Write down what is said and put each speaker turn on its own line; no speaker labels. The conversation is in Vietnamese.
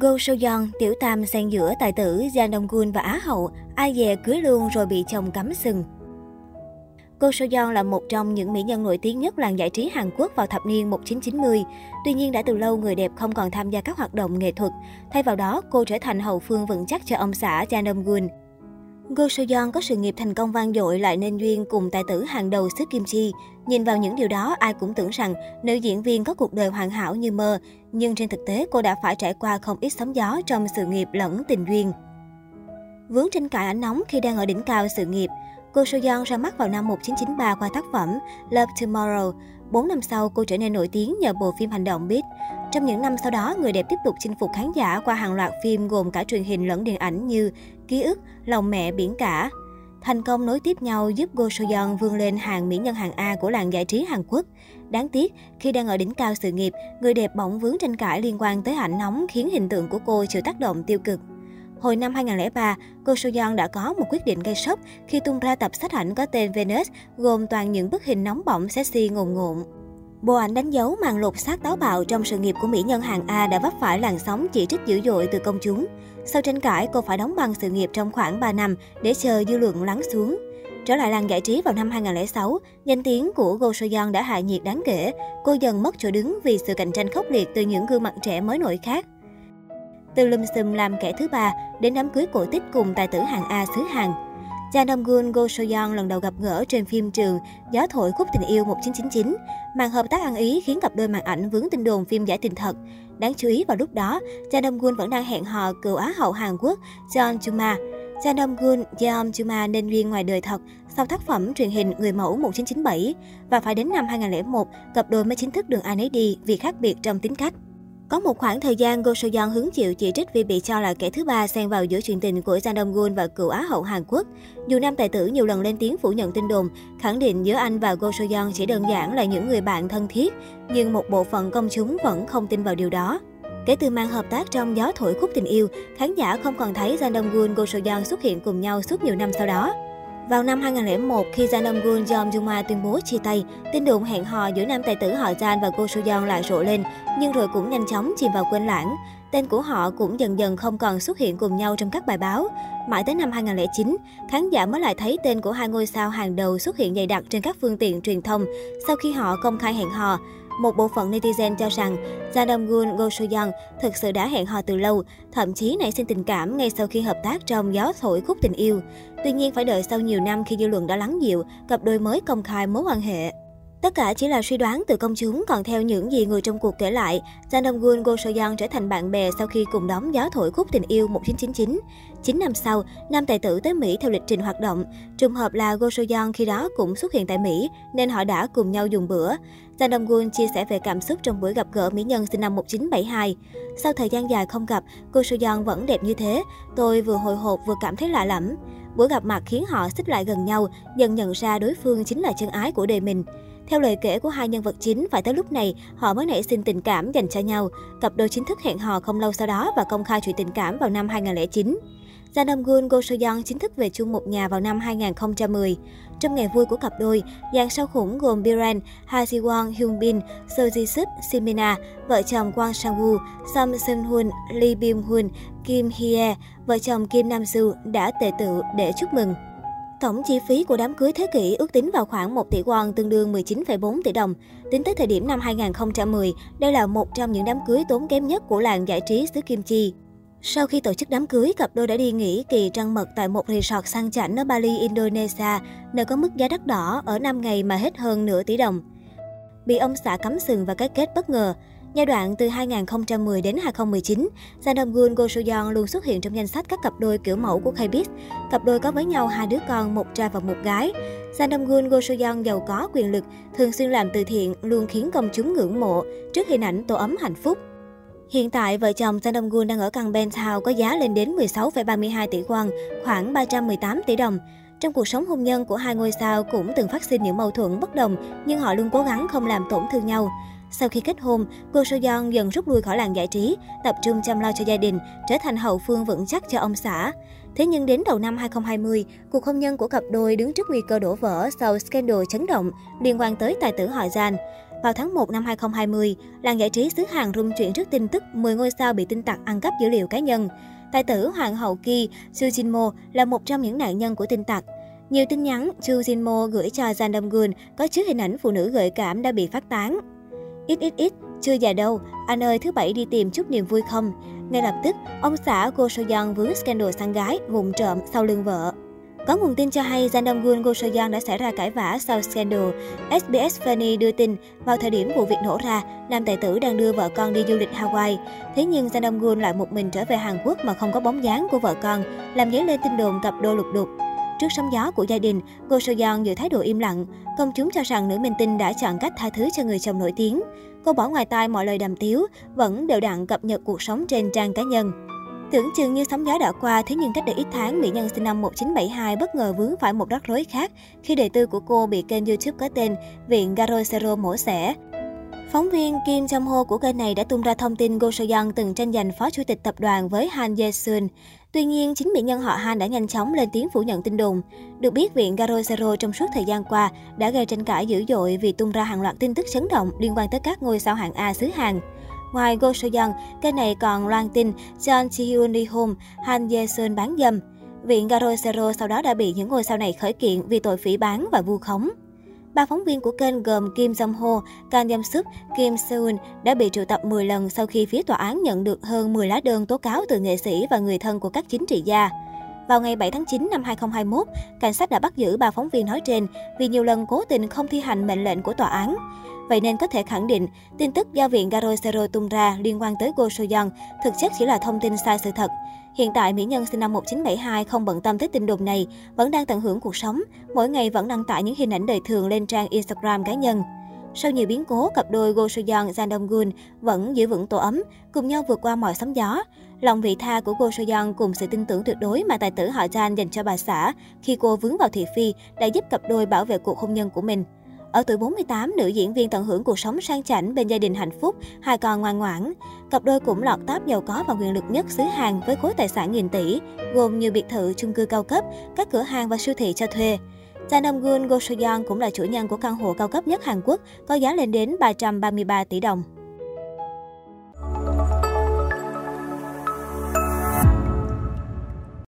Go Seo Yeon, tiểu tam xen giữa tài tử Jang Dong Gun và Á hậu, ai dè cưới luôn rồi bị chồng cắm sừng. Go Seo Yeon là một trong những mỹ nhân nổi tiếng nhất làng giải trí Hàn Quốc vào thập niên 1990. Tuy nhiên đã từ lâu người đẹp không còn tham gia các hoạt động nghệ thuật. Thay vào đó, cô trở thành hậu phương vững chắc cho ông xã Jang Dong Gun. Go Seo Yeon có sự nghiệp thành công vang dội lại nên duyên cùng tài tử hàng đầu xứ Kim Chi. Nhìn vào những điều đó, ai cũng tưởng rằng nữ diễn viên có cuộc đời hoàn hảo như mơ, nhưng trên thực tế cô đã phải trải qua không ít sóng gió trong sự nghiệp lẫn tình duyên. Vướng tranh cãi ảnh nóng khi đang ở đỉnh cao sự nghiệp, Go Seo Yeon ra mắt vào năm 1993 qua tác phẩm Love Tomorrow. 4 năm sau, cô trở nên nổi tiếng nhờ bộ phim hành động Beat. Trong những năm sau đó, người đẹp tiếp tục chinh phục khán giả qua hàng loạt phim gồm cả truyền hình lẫn điện ảnh như Ký ức, Lòng mẹ biển cả. Thành công nối tiếp nhau giúp Go So Yeon vươn lên hàng mỹ nhân hàng A của làng giải trí Hàn Quốc. Đáng tiếc, khi đang ở đỉnh cao sự nghiệp, người đẹp bỗng vướng tranh cãi liên quan tới ảnh nóng khiến hình tượng của cô chịu tác động tiêu cực. Hồi năm 2003, cô Seo Yeon đã có một quyết định gây sốc khi tung ra tập sách ảnh có tên Venus, gồm toàn những bức hình nóng bỏng sexy ngồn ngộn. Bộ ảnh đánh dấu màn lột xác táo bạo trong sự nghiệp của mỹ nhân hàng A đã vấp phải làn sóng chỉ trích dữ dội từ công chúng. Sau tranh cãi, cô phải đóng băng sự nghiệp trong khoảng 3 năm để chờ dư luận lắng xuống. Trở lại làng giải trí vào năm 2006, danh tiếng của Go Soyeon đã hạ nhiệt đáng kể. Cô dần mất chỗ đứng vì sự cạnh tranh khốc liệt từ những gương mặt trẻ mới nổi khác. Từ lùm xùm làm kẻ thứ ba đến đám cưới cổ tích cùng tài tử hàng A xứ Hàn. Cha Nam Gun Go Seo Yeon lần đầu gặp gỡ trên phim trường Gió thổi khúc tình yêu 1999. Màn hợp tác ăn ý khiến cặp đôi màn ảnh vướng tin đồn phim giải tình thật. Đáng chú ý vào lúc đó, Cha Nam Gun vẫn đang hẹn hò cựu Á hậu Hàn Quốc Jeon Chuma. Cha Nam Gun, Jeon Chuma nên duyên ngoài đời thật sau tác phẩm truyền hình Người mẫu 1997 và phải đến năm 2001, cặp đôi mới chính thức đường ai nấy đi vì khác biệt trong tính cách. Có một khoảng thời gian, Go Seo Yeon hứng chịu chỉ trích vì bị cho là kẻ thứ ba xen vào giữa chuyện tình của Jang Dong Gun và cựu Á hậu Hàn Quốc. Dù nam tài tử nhiều lần lên tiếng phủ nhận tin đồn, khẳng định giữa anh và Go Seo Yeon chỉ đơn giản là những người bạn thân thiết, nhưng một bộ phận công chúng vẫn không tin vào điều đó. Kể từ màn hợp tác trong Gió thổi khúc tình yêu, khán giả không còn thấy Jang Dong Gun, Go Seo Yeon xuất hiện cùng nhau suốt nhiều năm sau đó. Vào năm 2001, khi Jang Dong Gun Jeon Juma tuyên bố chia tay, tin đồn hẹn hò giữa nam tài tử họ Jang và cô Seo Yeon lại rộ lên, nhưng rồi cũng nhanh chóng chìm vào quên lãng. Tên của họ cũng dần dần không còn xuất hiện cùng nhau trong các bài báo. Mãi tới năm 2009, khán giả mới lại thấy tên của hai ngôi sao hàng đầu xuất hiện dày đặc trên các phương tiện truyền thông sau khi họ công khai hẹn hò. Một bộ phận netizen cho rằng Jang Dong Gun Go Soo-young thực sự đã hẹn hò từ lâu, thậm chí nảy sinh tình cảm ngay sau khi hợp tác trong Gió thổi khúc tình yêu. Tuy nhiên phải đợi sau nhiều năm khi dư luận đã lắng dịu, cặp đôi mới công khai mối quan hệ. Tất cả chỉ là suy đoán từ công chúng, còn theo những gì người trong cuộc kể lại, Jang Dong Gun Go Seo Yeon trở thành bạn bè sau khi cùng đóng Gió thổi khúc tình yêu 1999. 9 năm sau, nam tài tử tới Mỹ theo lịch trình hoạt động. Trùng hợp là Go Seo Yeon khi đó cũng xuất hiện tại Mỹ, nên họ đã cùng nhau dùng bữa. Jang Dong Gun chia sẻ về cảm xúc trong buổi gặp gỡ mỹ nhân sinh năm 1972. Sau thời gian dài không gặp, cô Soyeon vẫn đẹp như thế. Tôi vừa hồi hộp vừa cảm thấy lạ lẫm. Buổi gặp mặt khiến họ xích lại gần nhau, dần nhận ra đối phương chính là chân ái của đời mình. Theo lời kể của hai nhân vật chính, phải tới lúc này họ mới nảy sinh tình cảm dành cho nhau. Cặp đôi chính thức hẹn hò không lâu sau đó và công khai chuyện tình cảm vào năm 2009. Jang Nam Gun Go Seo Young chính thức về chung một nhà vào năm 2010. Trong ngày vui của cặp đôi, dàn sao khủng gồm Biren, Ha Ji Won, Hyun Bin, Seo Ji Sup, Simina, vợ chồng Kwang Sang Woo, Sam Seung Hoon, Lee Byung Hun, Kim Hye, vợ chồng Kim Nam Soo đã tề tự để chúc mừng. Tổng chi phí của đám cưới thế kỷ ước tính vào khoảng 1 tỷ won tương đương 19,4 tỷ đồng. Tính tới thời điểm năm 2010, đây là một trong những đám cưới tốn kém nhất của làng giải trí xứ Kim Chi. Sau khi tổ chức đám cưới, cặp đôi đã đi nghỉ kỳ trăng mật tại một resort sang chảnh ở Bali, Indonesia, nơi có mức giá đắt đỏ ở 5 ngày mà hết hơn nửa tỷ đồng. Bị ông xã cắm sừng và cái kết bất ngờ, Giai đoạn từ 2010 đến 2019, Jang Gun Go Seo luôn xuất hiện trong danh sách các cặp đôi kiểu mẫu của Kbiz. Cặp đôi có với nhau hai đứa con, một trai và một gái. Jang Gun Go Seo giàu có quyền lực, thường xuyên làm từ thiện, luôn khiến công chúng ngưỡng mộ trước hình ảnh tổ ấm hạnh phúc. Hiện tại, vợ chồng Sang Dong Gun đang ở căn penthouse có giá lên đến 16,32 tỷ won, khoảng 318 tỷ đồng. Trong cuộc sống hôn nhân của hai ngôi sao cũng từng phát sinh những mâu thuẫn bất đồng, nhưng họ luôn cố gắng không làm tổn thương nhau. Sau khi kết hôn, cô Soyeon dần rút lui khỏi làng giải trí, tập trung chăm lo cho gia đình, trở thành hậu phương vững chắc cho ông xã. Thế nhưng đến đầu năm 2020, cuộc hôn nhân của cặp đôi đứng trước nguy cơ đổ vỡ sau scandal chấn động liên quan tới tài tử họ Jan. Vào tháng 1 năm 2020, làng giải trí xứ Hàn rung chuyển trước tin tức 10 ngôi sao bị tin tặc ăn cắp dữ liệu cá nhân. Tài tử Hoàng hậu Ki Soo Jin Mo là một trong những nạn nhân của tin tặc. Nhiều tin nhắn Soo Jin Mo gửi cho Jang Dong Gun có chứa hình ảnh phụ nữ gợi cảm đã bị phát tán. Ít ít ít, chưa già đâu, anh ơi thứ bảy đi tìm chút niềm vui không? Ngay lập tức, ông xã Go So Young vướng scandal sang gái, vụng trộm sau lưng vợ. Có nguồn tin cho hay Jang Dong Gun Go So Young đã xảy ra cãi vã sau scandal. SBS Funny đưa tin vào thời điểm vụ việc nổ ra, nam tài tử đang đưa vợ con đi du lịch Hawaii. Thế nhưng Jang Dong Gun lại một mình trở về Hàn Quốc mà không có bóng dáng của vợ con, làm dấy lên tin đồn cặp đôi lục đục. Trước sóng gió của gia đình, Go So Young giữ thái độ im lặng. Công chúng cho rằng nữ minh tinh đã chọn cách tha thứ cho người chồng nổi tiếng. Cô bỏ ngoài tai mọi lời đàm tiếu, vẫn đều đặn cập nhật cuộc sống trên trang cá nhân. Tưởng chừng như sóng gió đã qua, thế nhưng cách đây ít tháng, mỹ nhân sinh năm 1972 bất ngờ vướng phải một rắc rối khác khi đời tư của cô bị kênh YouTube có tên Viện Garosero mổ xẻ. Phóng viên Kim Jong Ho của kênh này đã tung ra thông tin Go So Young từng tranh giành phó chủ tịch tập đoàn với Han Ye Sun. Tuy nhiên, chính mỹ nhân họ Han đã nhanh chóng lên tiếng phủ nhận tin đồn. Được biết, viện Garo Zero trong suốt thời gian qua đã gây tranh cãi dữ dội vì tung ra hàng loạt tin tức chấn động liên quan tới các ngôi sao hạng A xứ Hàn. Ngoài Go So Young, kênh này còn loan tin John Ji Hyun Lee hoon Han Ye Sun bán dâm. Viện garosero sau đó đã bị những ngôi sao này khởi kiện vì tội phỉ bán và vu khống. Ba phóng viên của kênh gồm Kim Jong Ho, Kang Yam Suk, Kim Seun đã bị triệu tập 10 lần sau khi phía tòa án nhận được hơn 10 lá đơn tố cáo từ nghệ sĩ và người thân của các chính trị gia. Vào ngày 7 tháng 9 năm 2021, cảnh sát đã bắt giữ ba phóng viên nói trên vì nhiều lần cố tình không thi hành mệnh lệnh của tòa án. Vậy nên có thể khẳng định, tin tức do viện Garosero tung ra liên quan tới Go Soyeon thực chất chỉ là thông tin sai sự thật. Hiện tại, mỹ nhân sinh năm 1972 không bận tâm tới tin đồn này, vẫn đang tận hưởng cuộc sống, mỗi ngày vẫn đăng tải những hình ảnh đời thường lên trang Instagram cá nhân. Sau nhiều biến cố, cặp đôi Go Soyeon Jang Dong Gun vẫn giữ vững tổ ấm, cùng nhau vượt qua mọi sóng gió. Lòng vị tha của Go Soyeon cùng sự tin tưởng tuyệt đối mà tài tử họ Jang dành cho bà xã khi cô vướng vào thị phi đã giúp cặp đôi bảo vệ cuộc hôn nhân của mình. Ở tuổi 48, nữ diễn viên tận hưởng cuộc sống sang chảnh bên gia đình hạnh phúc, hai con ngoan ngoãn. Cặp đôi cũng lọt top giàu có và quyền lực nhất xứ Hàn với khối tài sản nghìn tỷ, gồm nhiều biệt thự, chung cư cao cấp, các cửa hàng và siêu thị cho thuê. Cha Nam Gun Go So Young cũng là chủ nhân của căn hộ cao cấp nhất Hàn Quốc, có giá lên đến 333 tỷ đồng.